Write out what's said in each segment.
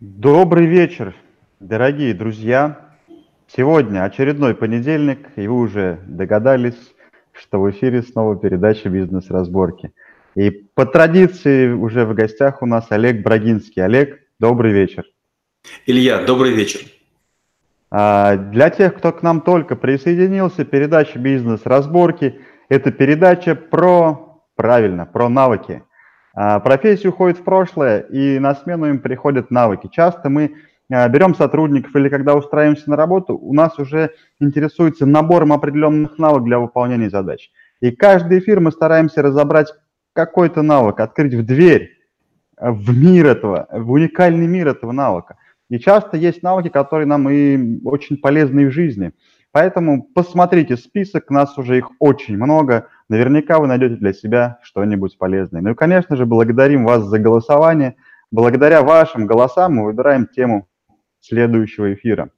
Добрый вечер, дорогие друзья. Сегодня очередной понедельник, и вы уже догадались, что в эфире снова передача «Бизнес-разборки». И по традиции уже в гостях у нас Олег Брагинский. Олег, добрый вечер. Илья, добрый вечер. А, для тех, кто к нам только присоединился, передача «Бизнес-разборки» – это передача про, правильно, про навыки – профессия уходит в прошлое, и на смену им приходят навыки. Часто мы а, берем сотрудников или когда устраиваемся на работу, у нас уже интересуется набором определенных навыков для выполнения задач. И каждый эфир мы стараемся разобрать какой-то навык, открыть в дверь в мир этого, в уникальный мир этого навыка. И часто есть навыки, которые нам и очень полезны в жизни. Поэтому посмотрите список, нас уже их очень много – Наверняка вы найдете для себя что-нибудь полезное. Ну и, конечно же, благодарим вас за голосование. Благодаря вашим голосам мы выбираем тему следующего эфира.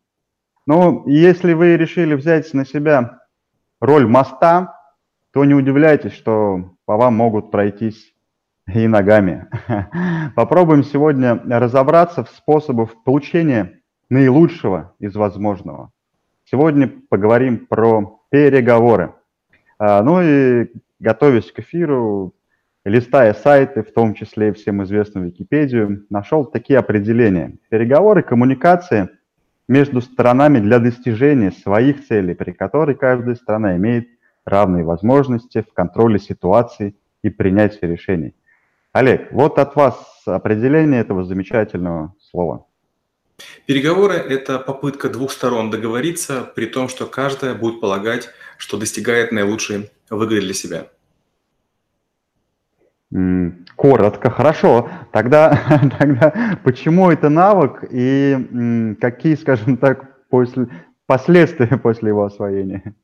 Ну, если вы решили взять на себя роль моста, то не удивляйтесь, что по вам могут пройтись и ногами. Попробуем сегодня разобраться в способах получения наилучшего из возможного. Сегодня поговорим про переговоры. А, ну и готовясь к эфиру, листая сайты, в том числе и всем известную Википедию, нашел такие определения. Переговоры, коммуникации между сторонами для достижения своих целей, при которой каждая страна имеет равные возможности в контроле ситуации и принятии решений. Олег, вот от вас определение этого замечательного слова. Переговоры – это попытка двух сторон договориться, при том, что каждая будет полагать, что достигает наилучшей выгоды для себя. Коротко, хорошо. Тогда, тогда почему это навык и какие, скажем так, после, последствия после его освоения?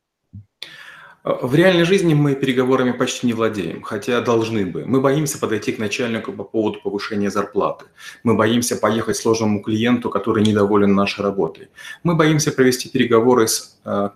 В реальной жизни мы переговорами почти не владеем, хотя должны бы. Мы боимся подойти к начальнику по поводу повышения зарплаты. Мы боимся поехать сложному клиенту, который недоволен нашей работой. Мы боимся провести переговоры с, э,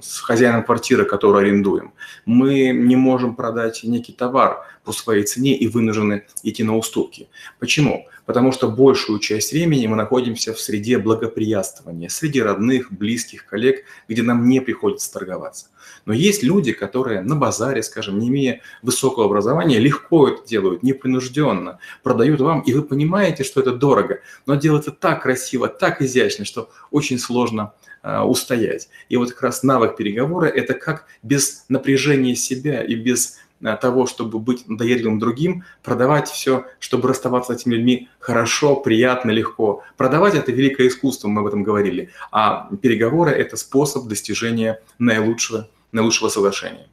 с хозяином квартиры, которую арендуем. Мы не можем продать некий товар по своей цене и вынуждены идти на уступки. Почему? Потому что большую часть времени мы находимся в среде благоприятствования, среди родных, близких, коллег, где нам не приходится торговаться. Но есть люди, которые на базаре, скажем, не имея высокого образования, легко это делают, непринужденно, продают вам, и вы понимаете, что это дорого, но делается так красиво, так изящно, что очень сложно э, устоять. И вот как раз навык переговора – это как без напряжения себя и без того, чтобы быть надоедливым другим, продавать все, чтобы расставаться с этими людьми хорошо, приятно, легко. Продавать – это великое искусство, мы об этом говорили, а переговоры – это способ достижения наилучшего наилучшего соглашения.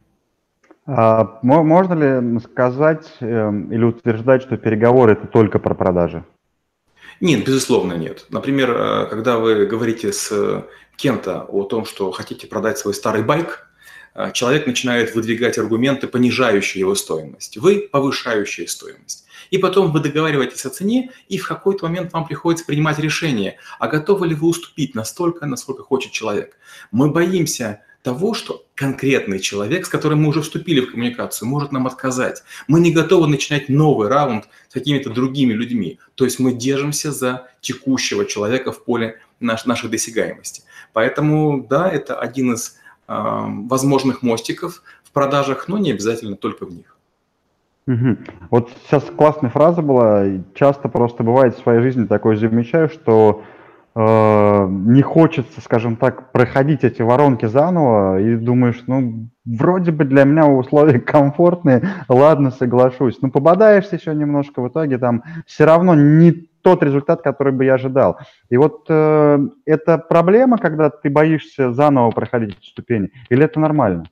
А, можно ли сказать эм, или утверждать, что переговоры это только про продажи? Нет, безусловно нет. Например, э, когда вы говорите с кем-то о том, что хотите продать свой старый байк, э, человек начинает выдвигать аргументы, понижающие его стоимость. Вы повышающие стоимость. И потом вы договариваетесь о цене, и в какой-то момент вам приходится принимать решение, а готовы ли вы уступить настолько, насколько хочет человек. Мы боимся того, что конкретный человек, с которым мы уже вступили в коммуникацию, может нам отказать. Мы не готовы начинать новый раунд с какими-то другими людьми. То есть мы держимся за текущего человека в поле наш, нашей досягаемости. Поэтому, да, это один из э, возможных мостиков в продажах, но не обязательно только в них. Угу. Вот сейчас классная фраза была. Часто просто бывает в своей жизни такое замечаю, что Э, не хочется, скажем так, проходить эти воронки заново, и думаешь, ну, вроде бы для меня условия комфортные, ладно, соглашусь. Ну, пободаешься еще немножко, в итоге там все равно не тот результат, который бы я ожидал. И вот э, это проблема, когда ты боишься заново проходить ступени, или это нормально?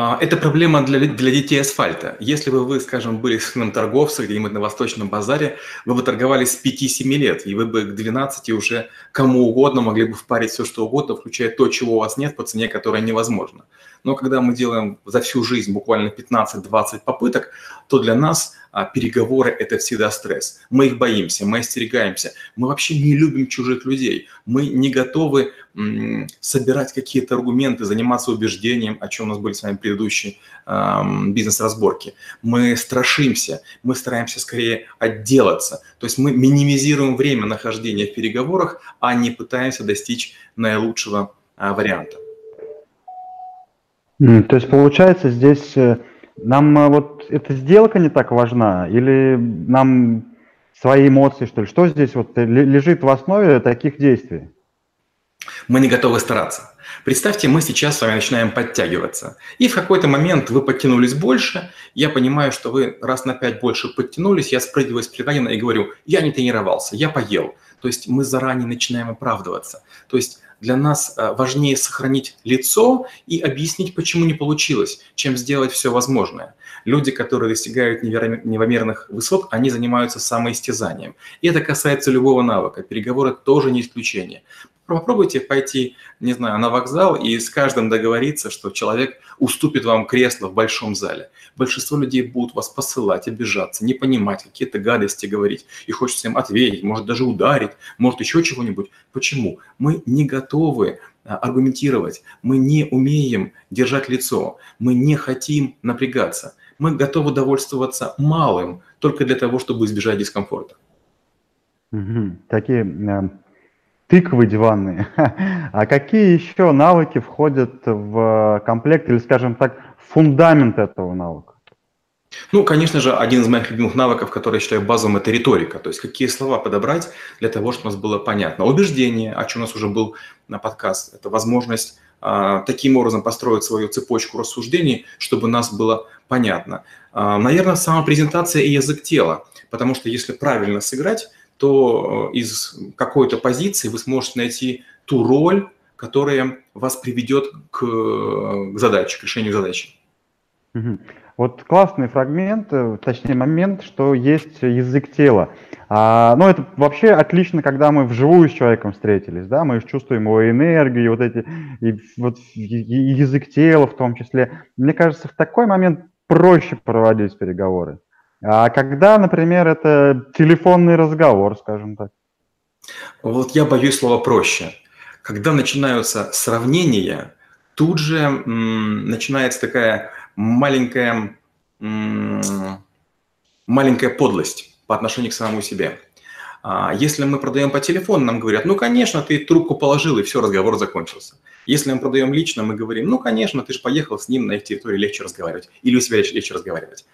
А, это проблема для, для детей асфальта. Если бы вы, скажем, были сыном торговца где-нибудь на Восточном базаре, вы бы торговали с 5-7 лет, и вы бы к 12 уже кому угодно могли бы впарить все, что угодно, включая то, чего у вас нет, по цене, которая невозможна. Но когда мы делаем за всю жизнь буквально 15-20 попыток, то для нас а, переговоры – это всегда стресс. Мы их боимся, мы остерегаемся. Мы вообще не любим чужих людей. Мы не готовы м, собирать какие-то аргументы, заниматься убеждением, о чем у нас были с вами предыдущие э, бизнес-разборки. Мы страшимся, мы стараемся скорее отделаться. То есть мы минимизируем время нахождения в переговорах, а не пытаемся достичь наилучшего э, варианта. То есть получается здесь э, нам э, вот эта сделка не так важна или нам свои эмоции, что ли? Что здесь вот лежит в основе таких действий? Мы не готовы стараться. Представьте, мы сейчас с вами начинаем подтягиваться. И в какой-то момент вы подтянулись больше. Я понимаю, что вы раз на пять больше подтянулись. Я спрыгиваю с предания и говорю, я не тренировался, я поел. То есть мы заранее начинаем оправдываться. То есть для нас э, важнее сохранить лицо и объяснить, почему не получилось, чем сделать все возможное. Люди, которые достигают невомерных высот, они занимаются самоистязанием. И это касается любого навыка. Переговоры тоже не исключение. Попробуйте пойти, не знаю, на вокзал и с каждым договориться, что человек уступит вам кресло в большом зале. Большинство людей будут вас посылать, обижаться, не понимать, какие-то гадости говорить. И хочется им ответить, может даже ударить, может еще чего-нибудь. Почему? Мы не готовы а, аргументировать, мы не умеем держать лицо, мы не хотим напрягаться. Мы готовы довольствоваться малым только для того, чтобы избежать дискомфорта. Угу. Такие тыквы диванные. А какие еще навыки входят в комплект или, скажем так, фундамент этого навыка? Ну, конечно же, один из моих любимых навыков, который я считаю базовым, это риторика. То есть какие слова подобрать для того, чтобы у нас было понятно. Убеждение, о чем у нас уже был на подкаст, это возможность а, таким образом построить свою цепочку рассуждений, чтобы нас было понятно. А, наверное, сама презентация и язык тела, потому что если правильно сыграть, то э, из какой-то позиции вы сможете найти ту роль, которая вас приведет к, э, к задаче, к решению задачи. Вот классный фрагмент, э, точнее момент, что есть язык тела. А, ну, это вообще отлично, когда мы вживую с человеком встретились, да, мы чувствуем его энергию, вот эти, и вот и язык тела в том числе. Мне кажется, в такой момент проще проводить переговоры. А когда, например, это телефонный разговор, скажем так? Вот я боюсь слова проще. Когда начинаются сравнения, тут же м, начинается такая маленькая, м, маленькая подлость по отношению к самому себе. А если мы продаем по телефону, нам говорят, ну, конечно, ты трубку положил, и все, разговор закончился. Если мы продаем лично, мы говорим, ну, конечно, ты же поехал с ним на их территории, легче разговаривать. Или у себя легче, легче разговаривать.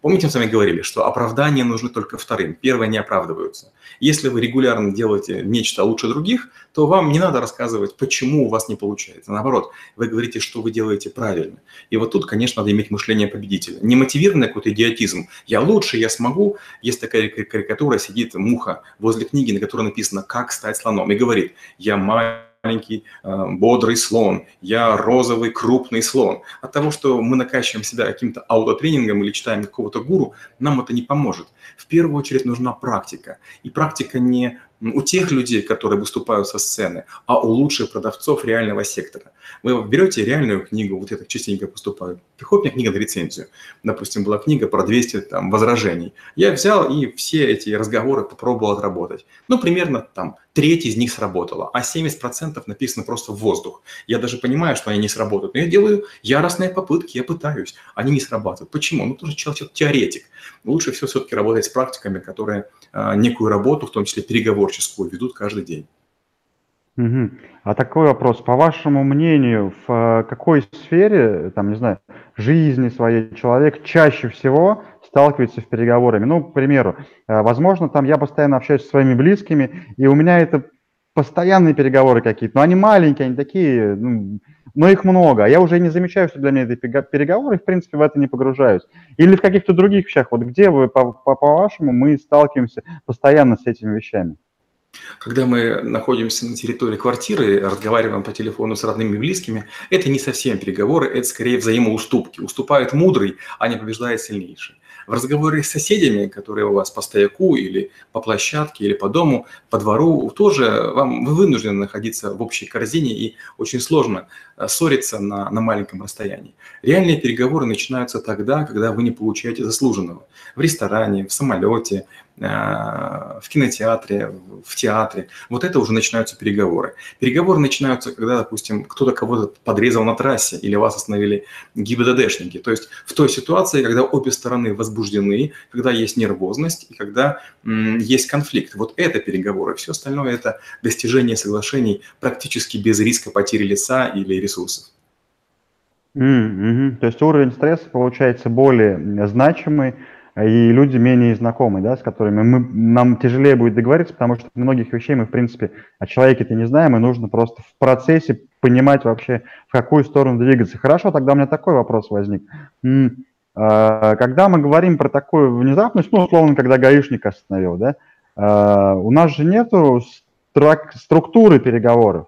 Помните, мы с вами говорили, что оправдания нужны только вторым. Первые не оправдываются. Если вы регулярно делаете нечто лучше других, то вам не надо рассказывать, почему у вас не получается. Наоборот, вы говорите, что вы делаете правильно. И вот тут, конечно, надо иметь мышление победителя. Не мотивированный какой-то идиотизм. Я лучше, я смогу. Есть такая карикатура, сидит муха возле книги, на которой написано «Как стать слоном». И говорит, я мать маленький э, бодрый слон, я розовый крупный слон. От того, что мы накачиваем себя каким-то аутотренингом или читаем какого-то гуру, нам это не поможет. В первую очередь нужна практика. И практика не у тех людей, которые выступают со сцены, а у лучших продавцов реального сектора. Вы берете реальную книгу, вот я так частенько поступаю, приходит мне книга на рецензию, допустим, была книга про 200 там, возражений. Я взял и все эти разговоры попробовал отработать. Ну, примерно там треть из них сработала, а 70% написано просто в воздух. Я даже понимаю, что они не сработают, но я делаю яростные попытки, я пытаюсь, они не срабатывают. Почему? Ну, тоже человек теоретик. Лучше все все-таки работать с практиками, которые а, некую работу, в том числе переговорческую, ведут каждый день. Угу. А такой вопрос. По вашему мнению, в а, какой сфере, там, не знаю, жизни своей человек чаще всего сталкивается с переговорами? Ну, к примеру, а, возможно, там я постоянно общаюсь со своими близкими, и у меня это постоянные переговоры какие-то, но они маленькие, они такие, ну, но их много. А я уже не замечаю, что для меня это переговоры, и, в принципе, в это не погружаюсь. Или в каких-то других вещах. Вот где вы, по-вашему, мы сталкиваемся постоянно с этими вещами? Когда мы находимся на территории квартиры, разговариваем по телефону с родными и близкими, это не совсем переговоры, это скорее взаимоуступки. Уступает мудрый, а не побеждает сильнейший. В разговоре с соседями, которые у вас по стояку или по площадке, или по дому, по двору, тоже вам, вы вынуждены находиться в общей корзине и очень сложно э, ссориться на, на маленьком расстоянии. Реальные переговоры начинаются тогда, когда вы не получаете заслуженного. В ресторане, в самолете, в кинотеатре, в театре. Вот это уже начинаются переговоры. Переговоры начинаются, когда, допустим, кто-то кого-то подрезал на трассе или вас остановили ГИБДДшники. То есть в той ситуации, когда обе стороны возбуждены, когда есть нервозность и когда есть конфликт. Вот это переговоры. Все остальное – это достижение соглашений практически без риска потери лица или ресурсов. Mm-hmm. То есть уровень стресса получается более значимый, и люди менее знакомые, да, с которыми мы, нам тяжелее будет договориться, потому что многих вещей мы, в принципе, о человеке-то не знаем, и нужно просто в процессе понимать вообще, в какую сторону двигаться. Хорошо, тогда у меня такой вопрос возник. А, когда мы говорим про такую внезапность, ну, условно, когда гаишник остановил, да, а, у нас же нету структуры переговоров.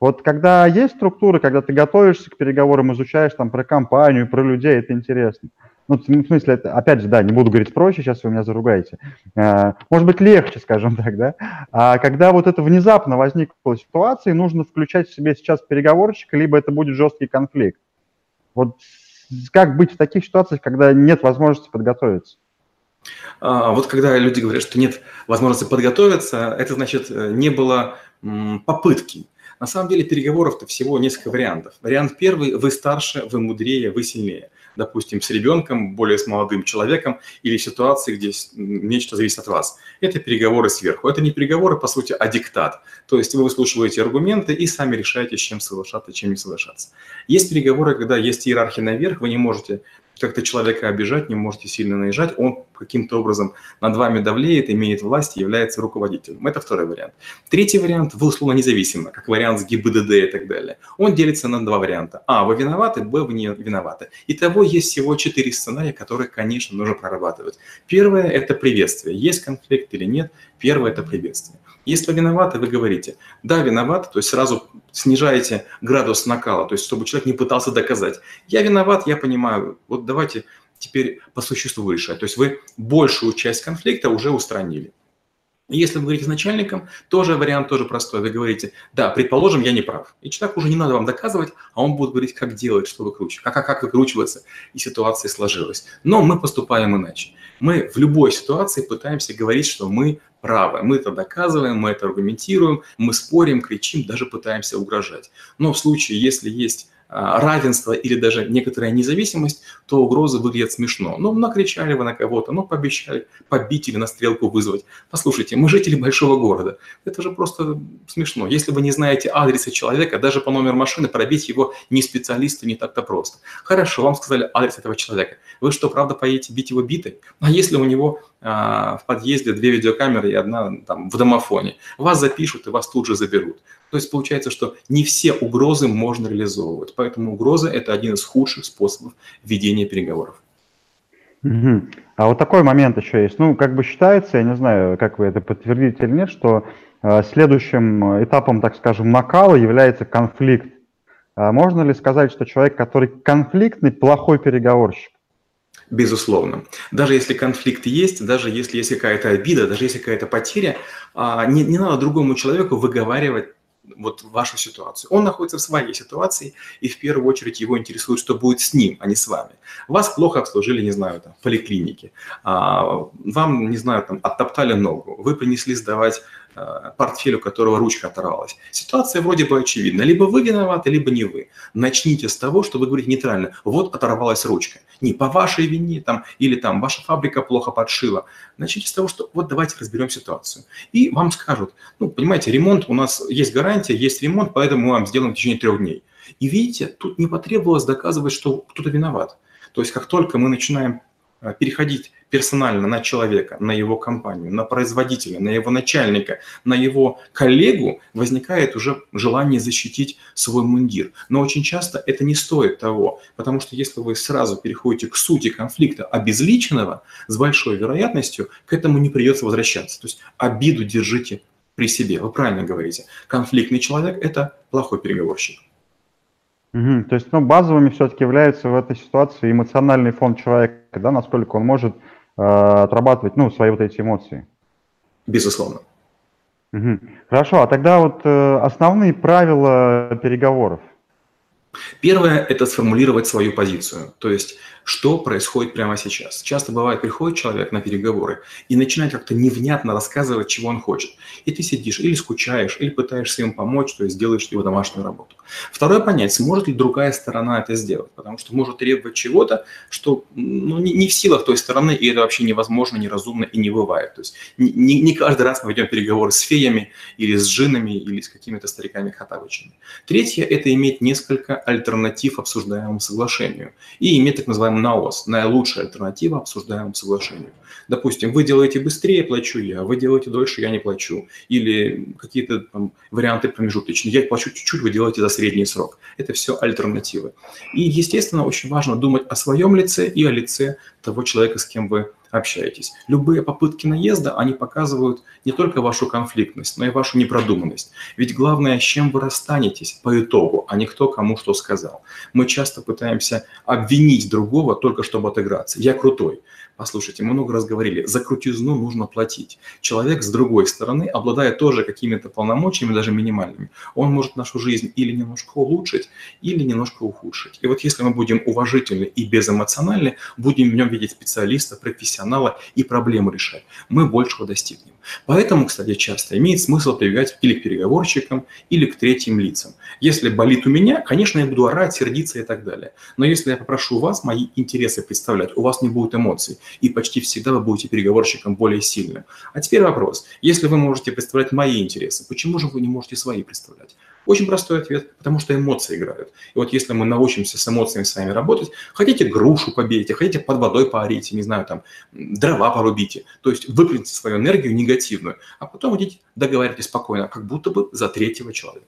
Вот когда есть структура, когда ты готовишься к переговорам, изучаешь там про компанию, про людей, это интересно. Ну, в смысле, это, опять же, да, не буду говорить проще, сейчас вы меня заругаете. А, может быть, легче, скажем так, да? А когда вот это внезапно возникла ситуация, нужно включать в себе сейчас переговорщика, либо это будет жесткий конфликт. Вот как быть в таких ситуациях, когда нет возможности подготовиться? А, вот когда люди говорят, что нет возможности подготовиться, это значит, э, не было попытки. На самом деле переговоров-то всего несколько вариантов. Вариант первый – вы старше, вы мудрее, вы сильнее допустим, с ребенком, более с молодым человеком или ситуации, где нечто зависит от вас. Это переговоры сверху. Это не переговоры, по сути, а диктат. То есть вы выслушиваете аргументы и сами решаете, с чем соглашаться, чем не соглашаться. Есть переговоры, когда есть иерархия наверх, вы не можете как-то человека обижать, не можете сильно наезжать, он каким-то образом над вами давлеет, имеет власть является руководителем. Это второй вариант. Третий вариант, вы условно независимо, как вариант с ГИБДД и так далее. Он делится на два варианта. А, вы виноваты, Б, вы не виноваты. Итого есть всего четыре сценария, которые, конечно, нужно прорабатывать. Первое – это приветствие. Есть конфликт или нет? Первое – это приветствие. Если виноваты, вы говорите, да, виноват, то есть сразу снижаете градус накала, то есть чтобы человек не пытался доказать. Я виноват, я понимаю, вот давайте теперь по существу решать. То есть вы большую часть конфликта уже устранили. Если вы говорите с начальником, тоже вариант тоже простой. Вы говорите, да, предположим, я не прав. И человеку уже не надо вам доказывать, а он будет говорить, как делать, что выкручивать, как, как, как выкручиваться, и ситуация сложилась. Но мы поступаем иначе. Мы в любой ситуации пытаемся говорить, что мы правы. Мы это доказываем, мы это аргументируем, мы спорим, кричим, даже пытаемся угрожать. Но в случае, если есть а, равенство или даже некоторая независимость, то угрозы выглядят смешно. Ну, накричали вы на кого-то, ну, пообещали побить или на стрелку вызвать. Послушайте, мы жители большого города. Это же просто смешно. Если вы не знаете адреса человека, даже по номеру машины пробить его не специалисту не так-то просто. Хорошо, вам сказали адрес этого человека. Вы что, правда, поедете бить его битой? А если у него в подъезде две видеокамеры и одна там в домофоне? Вас запишут и вас тут же заберут. То есть получается, что не все угрозы можно реализовывать. Поэтому угроза – это один из худших способов ведения переговоров. Угу. А вот такой момент еще есть. Ну, как бы считается, я не знаю, как вы это подтвердите или нет, что э, следующим этапом, так скажем, накала является конфликт. А можно ли сказать, что человек, который конфликтный, плохой переговорщик? Безусловно. Даже если конфликт есть, даже если есть какая-то обида, даже если какая-то потеря, а, не, не надо другому человеку выговаривать вот вашу ситуацию. Он находится в своей ситуации, и в первую очередь его интересует, что будет с ним, а не с вами. Вас плохо обслужили, не знаю, там, в поликлинике, а, вам, не знаю, там, оттоптали ногу, вы принесли сдавать портфель, у которого ручка оторвалась. Ситуация вроде бы очевидна. Либо вы виноваты, либо не вы. Начните с того, что вы говорите нейтрально. Вот оторвалась ручка. Не по вашей вине там, или там ваша фабрика плохо подшила. Начните с того, что вот давайте разберем ситуацию. И вам скажут, ну, понимаете, ремонт, у нас есть гарантия, есть ремонт, поэтому мы вам сделаем в течение трех дней. И видите, тут не потребовалось доказывать, что кто-то виноват. То есть как только мы начинаем Э, переходить персонально на человека, на его компанию, на производителя, на его начальника, на его коллегу, возникает уже желание защитить свой мундир. Но очень часто это не стоит того, потому что если вы сразу переходите к сути конфликта обезличенного, с большой вероятностью к этому не придется возвращаться. То есть обиду держите при себе. Вы правильно говорите. Конфликтный человек – это плохой переговорщик. Угу. То есть, ну, базовыми все-таки являются в этой ситуации эмоциональный фон человека, да, насколько он может э, отрабатывать, ну, свои вот эти эмоции. Безусловно. Угу. Хорошо, а тогда вот э, основные правила переговоров. Первое – это сформулировать свою позицию, то есть что происходит прямо сейчас. Часто бывает, приходит человек на переговоры и начинает как-то невнятно рассказывать, чего он хочет. И ты сидишь или скучаешь, или пытаешься ему помочь, то есть делаешь его домашнюю работу. Второе – понять, сможет ли другая сторона это сделать, потому что может требовать чего-то, что ну, не, не в силах той стороны, и это вообще невозможно, неразумно и не бывает. То есть не, не каждый раз мы ведем переговоры с феями или с джинами, или с какими-то стариками хатавычами. Третье – это иметь несколько альтернатив обсуждаемому соглашению и иметь так называемый НАОС, наилучшая альтернатива обсуждаемому соглашению. Допустим, вы делаете быстрее, плачу я, вы делаете дольше, я не плачу. Или какие-то там, варианты промежуточные. Я плачу чуть-чуть, вы делаете за средний срок. Это все альтернативы. И, естественно, очень важно думать о своем лице и о лице того человека, с кем вы общаетесь. Любые попытки наезда, они показывают не только вашу конфликтность, но и вашу непродуманность. Ведь главное, с чем вы расстанетесь по итогу, а не кто кому что сказал. Мы часто пытаемся обвинить другого только чтобы отыграться. Я крутой. Послушайте, мы много раз говорили, за крутизну нужно платить. Человек с другой стороны, обладая тоже какими-то полномочиями, даже минимальными, он может нашу жизнь или немножко улучшить, или немножко ухудшить. И вот если мы будем уважительны и безэмоциональны, будем в нем видеть специалиста, профессионала и проблему решать, мы большего достигнем. Поэтому, кстати, часто имеет смысл прибегать или к переговорщикам, или к третьим лицам. Если болит у меня, конечно, я буду орать, сердиться и так далее. Но если я попрошу вас мои интересы представлять, у вас не будет эмоций, и почти всегда вы будете переговорщиком более сильным. А теперь вопрос. Если вы можете представлять мои интересы, почему же вы не можете свои представлять? Очень простой ответ, потому что эмоции играют. И вот если мы научимся с эмоциями с вами работать, хотите грушу побейте, хотите под водой поорите, не знаю, там, дрова порубите, то есть выплюните свою энергию негативную, а потом идите договаривайтесь спокойно, как будто бы за третьего человека.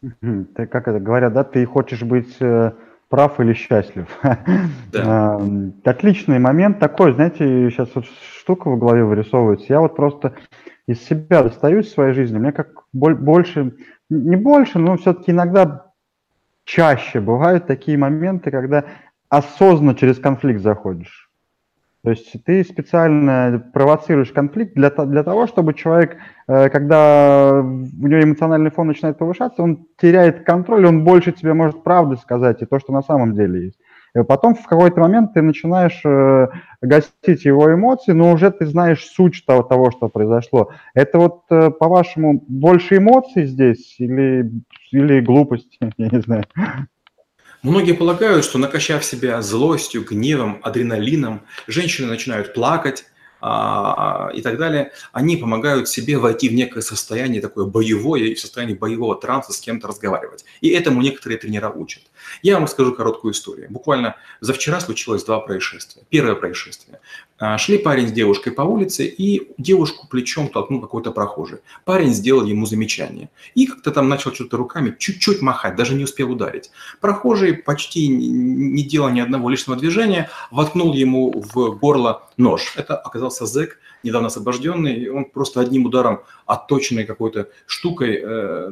Ты как это говорят, да, ты хочешь быть э, прав или счастлив. Да. Отличный момент такой, знаете, сейчас вот штука в голове вырисовывается. Я вот просто из себя достаю из своей жизни. Мне как больше, не больше, но все-таки иногда чаще бывают такие моменты, когда осознанно через конфликт заходишь. То есть ты специально провоцируешь конфликт для, для того, чтобы человек, э, когда у него эмоциональный фон начинает повышаться, он теряет контроль, он больше тебе может правды сказать и то, что на самом деле есть. Потом в какой-то момент ты начинаешь э, гостить его эмоции, но уже ты знаешь суть того, того что произошло. Это вот, э, по-вашему, больше эмоций здесь или, или глупости, я не знаю. Многие полагают, что накачав себя злостью, гневом, адреналином, женщины начинают плакать, а, и так далее, они помогают себе войти в некое состояние такое боевое, и в состоянии боевого транса с кем-то разговаривать. И этому некоторые тренера учат. Я вам расскажу короткую историю. Буквально за вчера случилось два происшествия. Первое происшествие. А, шли парень с девушкой по улице, и девушку плечом толкнул какой-то прохожий. Парень сделал ему замечание. И как-то там начал что-то руками чуть-чуть махать, даже не успел ударить. Прохожий, почти не делая ни одного лишнего движения, воткнул ему в горло нож. Это оказался зэк, недавно освобожденный. Он просто одним ударом, отточенной какой-то штукой, э,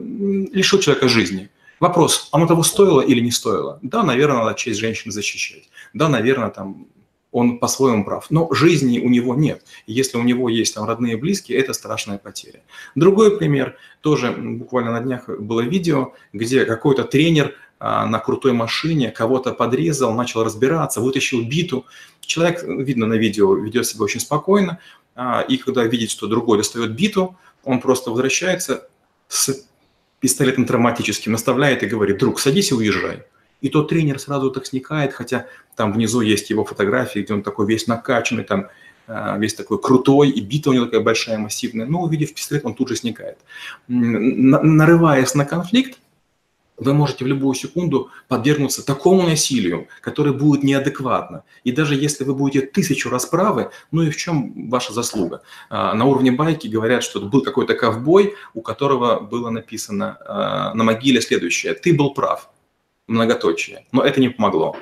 лишил человека жизни. Вопрос, оно того стоило или не стоило? Да, наверное, надо честь женщины защищать. Да, наверное, там он по-своему прав. Но жизни у него нет. Если у него есть там родные и близкие, это страшная потеря. Другой пример, тоже буквально на днях было видео, где какой-то тренер а, на крутой машине кого-то подрезал, начал разбираться, вытащил биту. Человек, видно на видео, ведет себя очень спокойно, а, и когда видит, что другой достает биту, он просто возвращается с пистолетом травматическим, наставляет и говорит, друг, садись и уезжай. И тот тренер сразу так сникает, хотя там внизу есть его фотографии, где он такой весь накачанный, там а, весь такой крутой, и бита у него такая большая, массивная. Но увидев пистолет, он тут же сникает. Нарываясь на конфликт, вы можете в любую секунду подвергнуться такому насилию, которое будет неадекватно. И даже если вы будете тысячу раз правы, ну и в чем ваша заслуга? А, на уровне байки говорят, что был какой-то ковбой, у которого было написано а, на могиле следующее. Ты был прав, многоточие. Но это не помогло.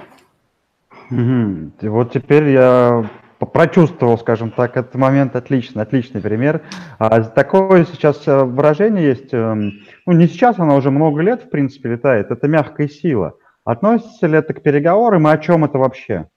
Угу. И вот теперь я прочувствовал, скажем так, этот момент отлично, отличный пример. А, такое сейчас э, выражение есть эм, ну не сейчас, она уже много лет, в принципе, летает, это мягкая сила. Относится ли это к переговорам и о чем это вообще?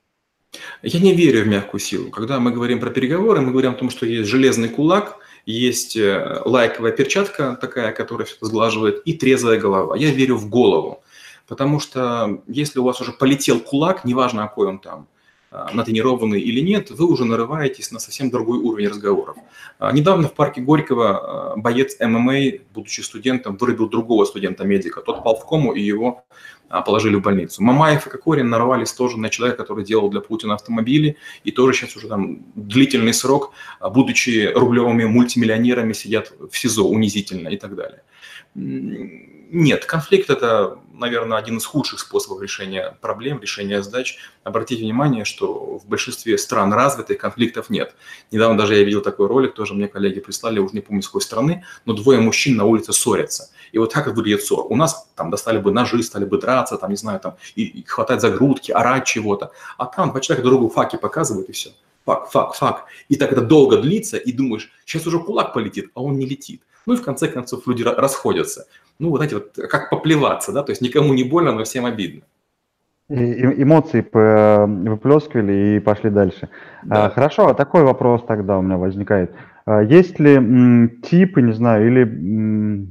Я не верю в мягкую силу. Когда мы говорим про переговоры, мы говорим о том, что есть железный кулак, есть э, лайковая перчатка такая, которая все это сглаживает, и трезвая голова. Я верю в голову. Потому что если у вас уже полетел кулак, неважно, какой он там, а, натренированный или нет, вы уже нарываетесь на совсем другой уровень разговоров. А, недавно в парке Горького а, боец ММА, будучи студентом, вырубил другого студента-медика. Тот пал в кому, и его положили в больницу. Мамаев и Кокорин нарвались тоже на человека, который делал для Путина автомобили, и тоже сейчас уже там длительный срок, будучи рублевыми мультимиллионерами, сидят в СИЗО унизительно и так далее. Нет, конфликт – это, наверное, один из худших способов решения проблем, решения задач. Обратите внимание, что в большинстве стран развитых конфликтов нет. Недавно даже я видел такой ролик, тоже мне коллеги прислали, уже не помню с какой страны, но двое мужчин на улице ссорятся. И вот как выглядит ссор? У нас там достали бы ножи, стали бы драться, там, не знаю, там, и, и хватать за грудки, орать чего-то. А там два человека другу факи показывают, и все. Фак, фак, фак. И так это долго длится, и думаешь, сейчас уже кулак полетит, а он не летит. Ну и в конце концов люди расходятся ну, вот эти вот, как поплеваться, да, то есть никому не больно, но всем обидно. И, эмоции выплескивали и пошли дальше. Да. А, хорошо, а такой вопрос тогда у меня возникает. А, есть ли типы, не знаю, или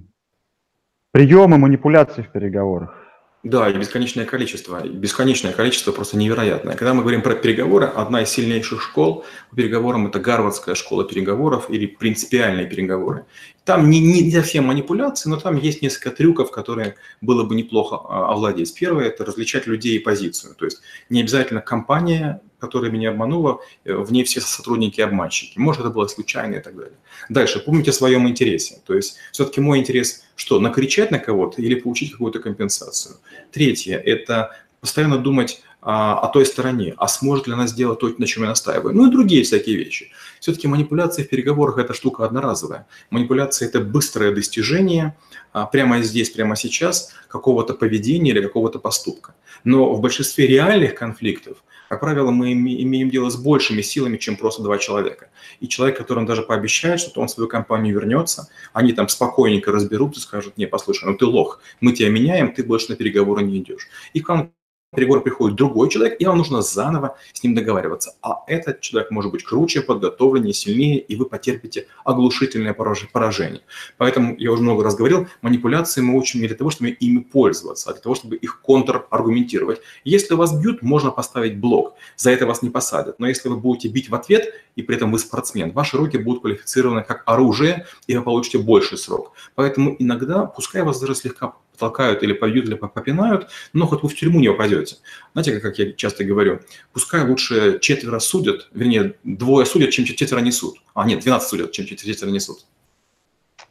приемы манипуляций в переговорах? Да, и бесконечное количество. Бесконечное количество просто невероятное. Когда мы говорим про переговоры, одна из сильнейших школ по переговорам – это Гарвардская школа переговоров или принципиальные переговоры. Там не, не совсем манипуляции, но там есть несколько трюков, которые было бы неплохо а, овладеть. Первое – это различать людей и позицию. То есть не обязательно компания, которая меня обманула, э, в ней все сотрудники обманщики. Может, это было случайно и так далее. Дальше, помните о своем интересе. То есть все-таки мой интерес что, накричать на кого-то или получить какую-то компенсацию? Третье – это постоянно думать а, о той стороне, а сможет ли она сделать то, на чем я настаиваю, ну и другие всякие вещи. Все-таки манипуляция в переговорах – это штука одноразовая. Манипуляция – это быстрое достижение а, прямо здесь, прямо сейчас какого-то поведения или какого-то поступка. Но в большинстве реальных конфликтов, как правило, мы имеем дело с большими силами, чем просто два человека. И человек, которому даже пообещает, что он в свою компанию вернется, они там спокойненько разберутся скажут, не, послушай, ну ты лох, мы тебя меняем, ты больше на переговоры не идешь. И вам переговоры приходит другой человек, и вам нужно заново с ним договариваться. А этот человек может быть круче, подготовленнее, сильнее, и вы потерпите оглушительное поражение. Поэтому, я уже много раз говорил, манипуляции мы учим не для того, чтобы ими пользоваться, а для того, чтобы их контраргументировать. Если вас бьют, можно поставить блок. За это вас не посадят. Но если вы будете бить в ответ, и при этом вы спортсмен, ваши руки будут квалифицированы как оружие, и вы получите больший срок. Поэтому иногда, пускай вас даже слегка толкают или побьют, или попинают, но хоть вы в тюрьму не попадете. Знаете, как я часто говорю, пускай лучше четверо судят, вернее, двое судят, чем четверо несут. А, нет, 12 судят, чем четверо несут.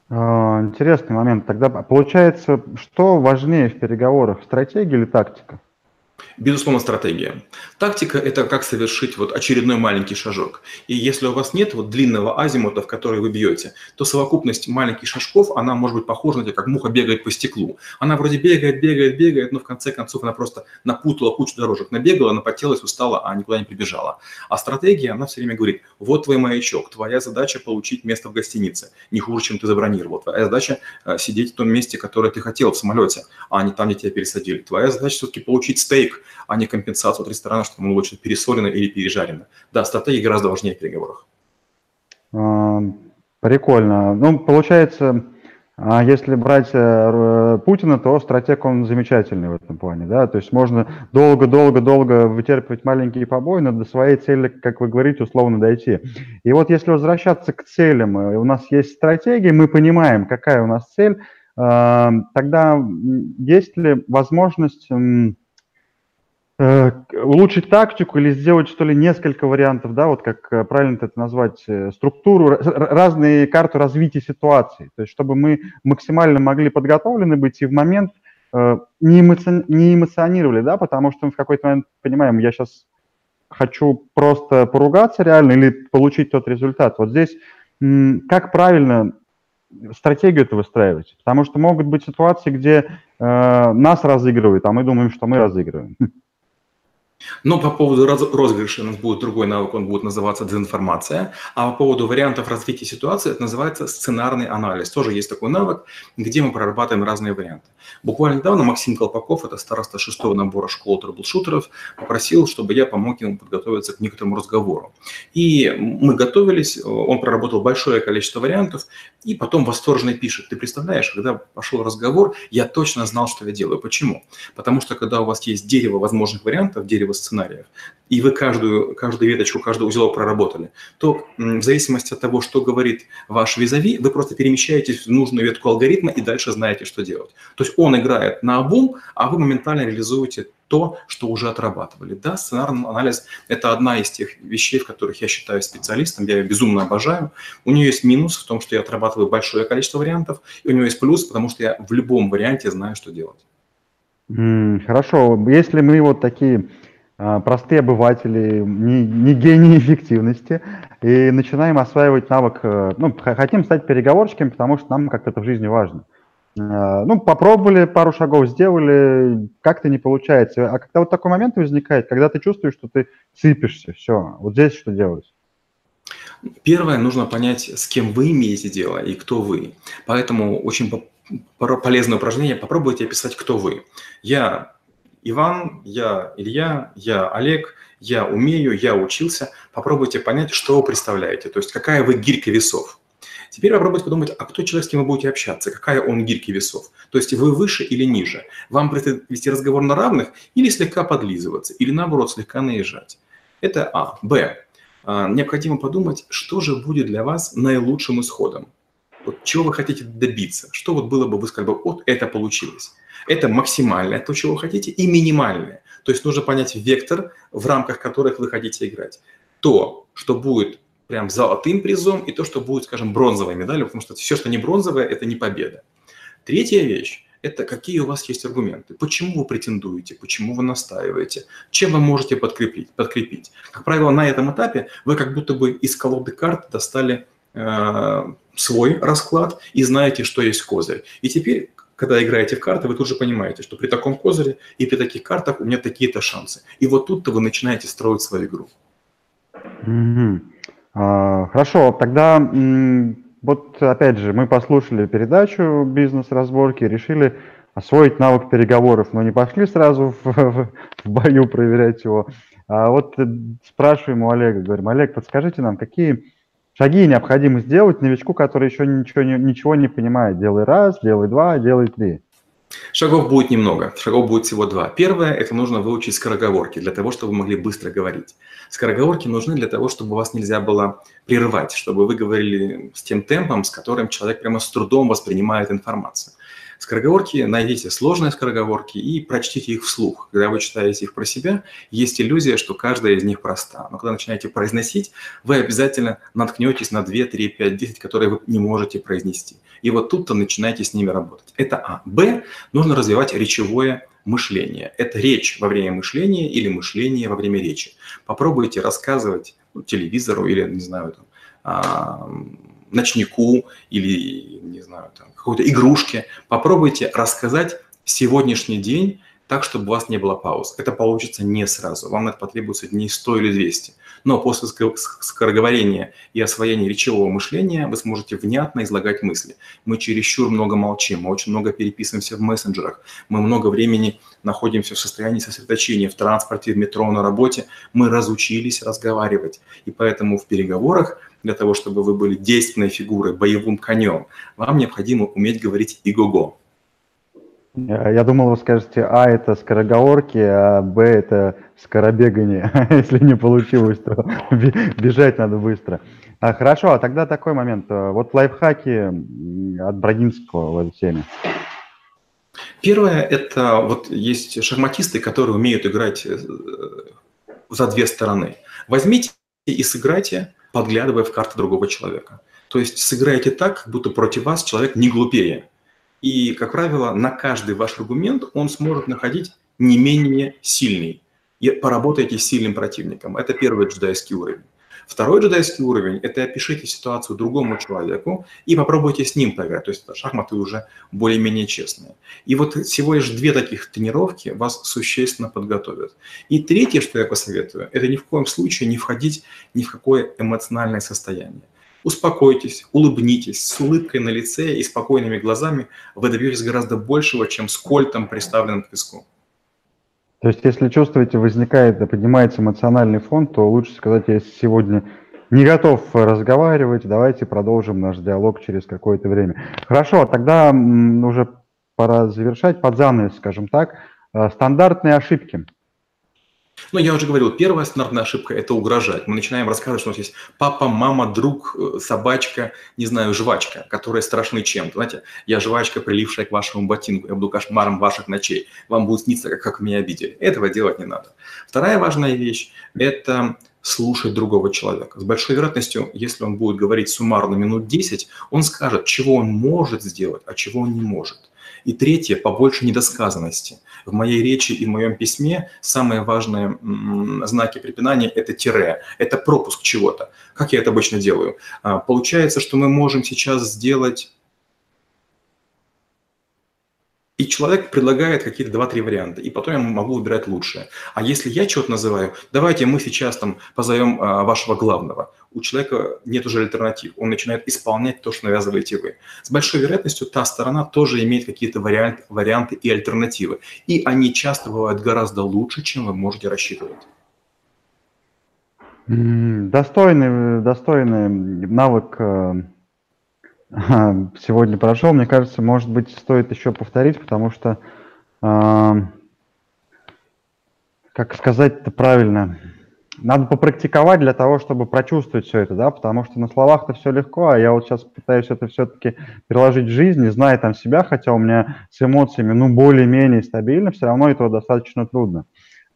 А, интересный момент. Тогда получается, что важнее в переговорах, стратегия или тактика? Безусловно, стратегия. Тактика – это как совершить вот очередной маленький шажок. И если у вас нет вот длинного азимута, в который вы бьете, то совокупность маленьких шажков, она может быть похожа на то, как муха бегает по стеклу. Она вроде бегает, бегает, бегает, но в конце концов она просто напутала кучу дорожек, набегала, напотелась, устала, а никуда не прибежала. А стратегия, она все время говорит, вот твой маячок, твоя задача получить место в гостинице, не хуже, чем ты забронировал. Твоя задача э, сидеть в том месте, которое ты хотел в самолете, а не там, где тебя пересадили. Твоя задача все-таки получить стейк, а не компенсацию от ресторана, что ему лучше пересолено или пережарено. Да, стратегия гораздо важнее в переговорах. А, прикольно. Ну, получается, а если брать э, Путина, то стратег он замечательный в этом плане, да, то есть можно долго-долго-долго вытерпывать маленькие побои, но до своей цели, как вы говорите, условно дойти. И вот если возвращаться к целям, э, у нас есть стратегия, мы понимаем, какая у нас цель, а, тогда есть ли возможность Э, улучшить тактику или сделать, что ли, несколько вариантов, да, вот как э, правильно это назвать, э, структуру, разные карты развития ситуации, то есть чтобы мы максимально могли подготовлены быть и в момент не, эмоци... не эмоционировали, да, потому что мы в какой-то момент понимаем, я сейчас хочу просто поругаться реально или получить тот результат. Вот здесь как правильно стратегию это выстраивать? Потому что могут быть ситуации, где э, нас разыгрывают, а мы думаем, что мы разыгрываем. Но по поводу розыгрыша у нас будет другой навык, он будет называться дезинформация. А по поводу вариантов развития ситуации это называется сценарный анализ. Тоже есть такой навык, где мы прорабатываем разные варианты. Буквально недавно Максим Колпаков, это староста шестого набора школ трэблшутеров, попросил, чтобы я помог ему подготовиться к некоторому разговору. И мы готовились, он проработал большое количество вариантов, и потом восторженно пишет. Ты представляешь, когда пошел разговор, я точно знал, что я делаю. Почему? Потому что когда у вас есть дерево возможных вариантов, дерево сценариев, и вы каждую, каждую веточку, каждый узелок проработали, то в зависимости от того, что говорит ваш визави, вы просто перемещаетесь в нужную ветку алгоритма и дальше знаете, что делать. То есть он играет на обум, а вы моментально реализуете то, что уже отрабатывали. Да, сценарный анализ – это одна из тех вещей, в которых я считаю специалистом, я ее безумно обожаю. У нее есть минус в том, что я отрабатываю большое количество вариантов, и у нее есть плюс, потому что я в любом варианте знаю, что делать. Хорошо, если мы вот такие простые обыватели, не, не гении эффективности, и начинаем осваивать навык, э, ну, хотим стать переговорщиками, потому что нам как-то это в жизни важно. А, ну, попробовали, пару шагов сделали, как-то не получается. А когда вот такой момент возникает, когда ты чувствуешь, что ты сыпешься, все, вот здесь что делать? Первое, нужно понять, с кем вы имеете дело и кто вы. Поэтому очень полезное упражнение, попробуйте описать, кто вы. Я Иван, я Илья, я Олег, я умею, я учился. Попробуйте понять, что вы представляете, то есть какая вы гирька весов. Теперь попробуйте подумать, а кто человек, с кем вы будете общаться, какая он гирька весов. То есть вы выше или ниже. Вам предстоит вести разговор на равных или слегка подлизываться, или наоборот слегка наезжать. Это А. Б. А, необходимо подумать, что же будет для вас наилучшим исходом. Вот чего вы хотите добиться? Что вот было бы, вы сказали бы, вот это получилось. Это максимальное, то, чего вы хотите, и минимальное. То есть нужно понять вектор, в рамках которых вы хотите играть. То, что будет прям золотым призом, и то, что будет, скажем, бронзовой медалью, потому что все, что не бронзовое, это не победа. Третья вещь – это какие у вас есть аргументы. Почему вы претендуете, почему вы настаиваете, чем вы можете подкрепить. подкрепить. Как правило, на этом этапе вы как будто бы из колоды карт достали э, свой расклад и знаете, что есть козырь. И теперь, когда играете в карты, вы тут же понимаете, что при таком козыре и при таких картах у меня такие-то шансы. И вот тут-то вы начинаете строить свою игру. Mm-hmm. А, хорошо, тогда вот опять же мы послушали передачу «Бизнес-разборки», решили освоить навык переговоров, но не пошли сразу в, в, в бою проверять его. А вот э, спрашиваем у Олега, говорим, Олег, подскажите нам, какие шаги необходимо сделать новичку, который еще ничего не, ничего не понимает? Делай раз, делай два, делай три. Шагов будет немного, шагов будет всего два. Первое – это нужно выучить скороговорки для того, чтобы вы могли быстро говорить. Скороговорки нужны для того, чтобы вас нельзя было прерывать, чтобы вы говорили с тем темпом, с которым человек прямо с трудом воспринимает информацию. Скороговорки, найдите сложные скороговорки и прочтите их вслух. Когда вы читаете их про себя, есть иллюзия, что каждая из них проста. Но когда начинаете произносить, вы обязательно наткнетесь на 2, 3, 5, 10, которые вы не можете произнести. И вот тут-то начинаете с ними работать. Это А. Б. Нужно развивать речевое мышление. Это речь во время мышления или мышление во время речи. Попробуйте рассказывать ну, телевизору или, не знаю, там, ночнику или, не знаю, там, какой-то игрушке, попробуйте рассказать сегодняшний день так, чтобы у вас не было пауз. Это получится не сразу. Вам это потребуется дней 100 или 200. Но после скороговорения и освоения речевого мышления вы сможете внятно излагать мысли. Мы чересчур много молчим, мы очень много переписываемся в мессенджерах, мы много времени находимся в состоянии сосредоточения в транспорте, в метро, на работе. Мы разучились разговаривать. И поэтому в переговорах для того, чтобы вы были действенной фигурой, боевым конем, вам необходимо уметь говорить «иго-го». Я думал, вы скажете, А это скороговорки, а Б это скоробегание. Если не получилось, то бежать надо быстро. А, хорошо, а тогда такой момент. Вот лайфхаки от Брагинского в этой теме. Первое – это вот есть шахматисты, которые умеют играть э, за две стороны. Возьмите и сыграйте, подглядывая в карты другого человека. То есть сыграйте так, будто против вас человек не глупее. И, как правило, на каждый ваш аргумент он сможет находить не менее сильный. И поработайте с сильным противником. Это первый джедайский уровень. Второй джедайский уровень – это опишите ситуацию другому человеку и попробуйте с ним поиграть. То есть шахматы уже более-менее честные. И вот всего лишь две таких тренировки вас существенно подготовят. И третье, что я посоветую, это ни в коем случае не входить ни в какое эмоциональное состояние. Успокойтесь, улыбнитесь, с улыбкой на лице и спокойными глазами вы добьетесь гораздо большего, чем с кольтом, приставленным к виску. То есть, если чувствуете, возникает, поднимается эмоциональный фон, то лучше сказать, я сегодня не готов разговаривать, давайте продолжим наш диалог через какое-то время. Хорошо, тогда уже пора завершать под занавес, скажем так. Э, стандартные ошибки. Ну, я уже говорил, первая стандартная ошибка – это угрожать. Мы начинаем рассказывать, что у нас есть папа, мама, друг, э, собачка, не знаю, жвачка, которые страшны чем-то. Знаете, я жвачка, прилившая к вашему ботинку, я буду кошмаром ваших ночей. Вам будет сниться, как, как меня обидели. Этого делать не надо. Вторая важная вещь – это слушать другого человека. С большой вероятностью, если он будет говорить суммарно минут 10, он скажет, чего он может сделать, а чего он не может. И третье, побольше недосказанности. В моей речи и в моем письме самые важные знаки препинания – это тире, это пропуск чего-то. Как я это обычно делаю? А, получается, что мы можем сейчас сделать и человек предлагает какие-то два-три варианта, и потом я могу выбирать лучшее. А если я что-то называю, давайте мы сейчас там позовем а, вашего главного. У человека нет уже альтернатив, он начинает исполнять то, что навязываете вы. С большой вероятностью та сторона тоже имеет какие-то варианты, варианты и альтернативы. И они часто бывают гораздо лучше, чем вы можете рассчитывать. Достойный, достойный навык э, сегодня прошел. Мне кажется, может быть, стоит еще повторить, потому что, э, как сказать это правильно, надо попрактиковать для того, чтобы прочувствовать все это, да, потому что на словах-то все легко, а я вот сейчас пытаюсь это все-таки переложить в жизнь, не зная там себя, хотя у меня с эмоциями, ну, более-менее стабильно, все равно этого достаточно трудно.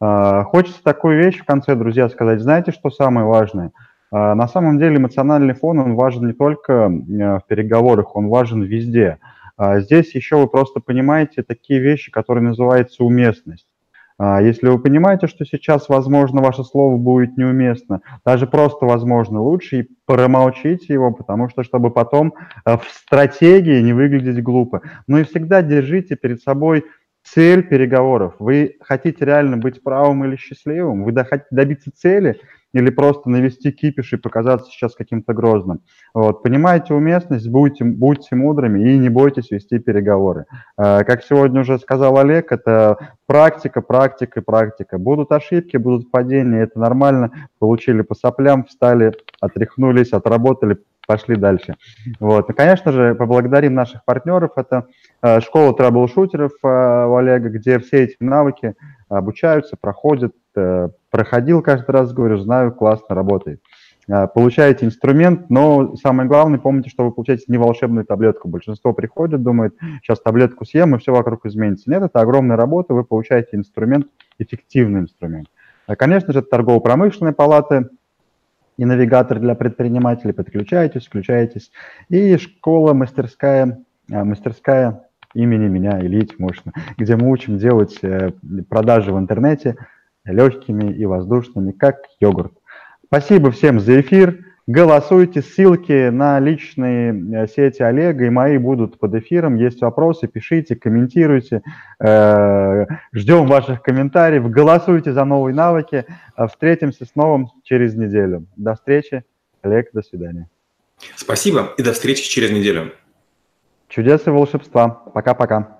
Э, хочется такую вещь в конце, друзья, сказать. Знаете, что самое важное – а, на самом деле эмоциональный фон, он важен не только э, в переговорах, он важен везде. А, здесь еще вы просто понимаете такие вещи, которые называются уместность. А, если вы понимаете, что сейчас, возможно, ваше слово будет неуместно, даже просто, возможно, лучше и промолчите его, потому что, чтобы потом э, в стратегии не выглядеть глупо. Но и всегда держите перед собой цель переговоров. Вы хотите реально быть правым или счастливым? Вы хотите добиться цели – или просто навести кипиш и показаться сейчас каким-то грозным. Вот. Понимаете уместность, будьте, будьте мудрыми и не бойтесь вести переговоры. Э, как сегодня уже сказал Олег, это практика, практика, практика. Будут ошибки, будут падения, это нормально. Получили по соплям, встали, отряхнулись, отработали, пошли дальше. Вот. И, конечно же, поблагодарим наших партнеров. Это э, школа трэбл-шутеров э, у Олега, где все эти навыки обучаются, проходят, э, проходил каждый раз, говорю, знаю, классно работает. Э, получаете инструмент, но самое главное, помните, что вы получаете не волшебную таблетку. Большинство приходит, думает, сейчас таблетку съем, и все вокруг изменится. Нет, это огромная работа, вы получаете инструмент, эффективный инструмент. Э, конечно же, это торгово-промышленная палата и навигатор для предпринимателей. Подключаетесь, включаетесь. И школа, мастерская, мастерская имени меня, Ильи Тимошина, где мы учим делать э, продажи в интернете легкими и воздушными, как йогурт. Спасибо всем за эфир. Голосуйте, ссылки на личные э, сети Олега и мои будут под эфиром. Есть вопросы, пишите, комментируйте. Э, ждем ваших комментариев. Голосуйте за новые навыки. Встретимся с новым через неделю. До встречи. Олег, до свидания. Спасибо и до встречи через неделю. Чудес и волшебства. Пока-пока.